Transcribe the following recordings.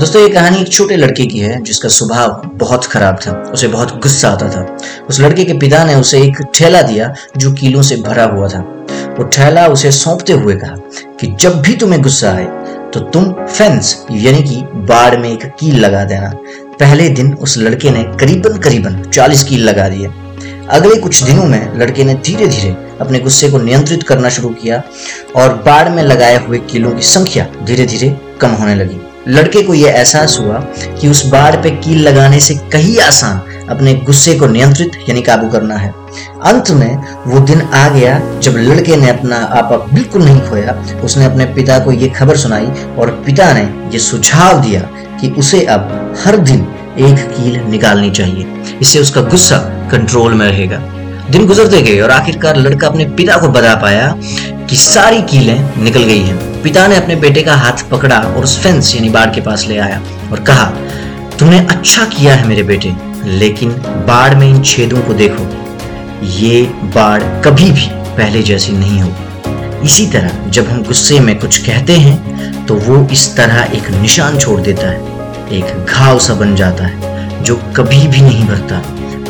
दोस्तों, ये कहानी एक छोटे लड़के की है, जिसका स्वभाव बहुत खराब था, उसे बहुत गुस्सा आता था। उस लड़के के पिता ने उसे एक ठेला दिया, जो कीलों से भरा हुआ था। वो ठेला उसे सौंपते हुए कहा कि जब भी तुम्हें गुस्सा आए तो तुम फेंस यानी कि बाड़ में एक कील लगा देना। पहले दिन उस लड़के ने करीबन करीबन चालीस कील लगा दिए। अगले कुछ दिनों में लड़के ने धीरे धीरे अपने गुस्से को नियंत्रित करना शुरू किया और बाढ़ में लगाए हुए कीलों की संख्या धीरे धीरे कम होने लगी। लड़के को यह एहसास हुआ कि उस बाढ़ पे कील लगाने से कहीं आसान अपने गुस्से को नियंत्रित, यानी काबू करना है। अंत में वो दिन आ गया जब लड़के ने अपना आपा बिल्कुल नहीं खोया। उसने अपने पिता को ये खबर सुनाई और पिता ने ये सुझाव दिया कि उसे अब हर दिन एक कील निकालनी चाहिए। इससे उसका गुस्सा कंट्रोल में रहेगा। दिन गुजरते गए और आखिरकार लड़का अपने पिता को बता पाया कि सारी कीलें निकल गई हैं। पिता ने अपने बेटे का हाथ पकड़ा और उस फेंस यानी बाढ़ के पास ले आया और कहा तुमने अच्छा किया है मेरे बेटे, लेकिन बाढ़ में इन छेदों को देखो। ये बाढ़ कभी भी पहले जैसी नहीं होगी इसी तरह जब हम गुस्से में कुछ कहते हैं तो वो इस तरह एक निशान छोड़ देता है, एक घाव सा बन जाता है, जो कभी भी नहीं भरता।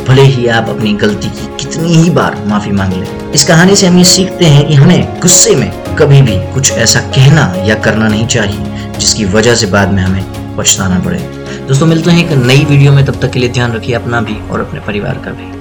भले ही आप अपनी गलती की कितनी ही बार माफ़ी मांग ले। इस कहानी से हम ये सीखते हैं कि हमें गुस्से में कभी भी कुछ ऐसा कहना या करना नहीं चाहिए, जिसकी वजह से बाद में हमें पछताना पड़े। दोस्तों, मिलते हैं एक नई वीडियो में। तब तक के लिए ध्यान रखिए अपना भी और अपने परिवार का भी।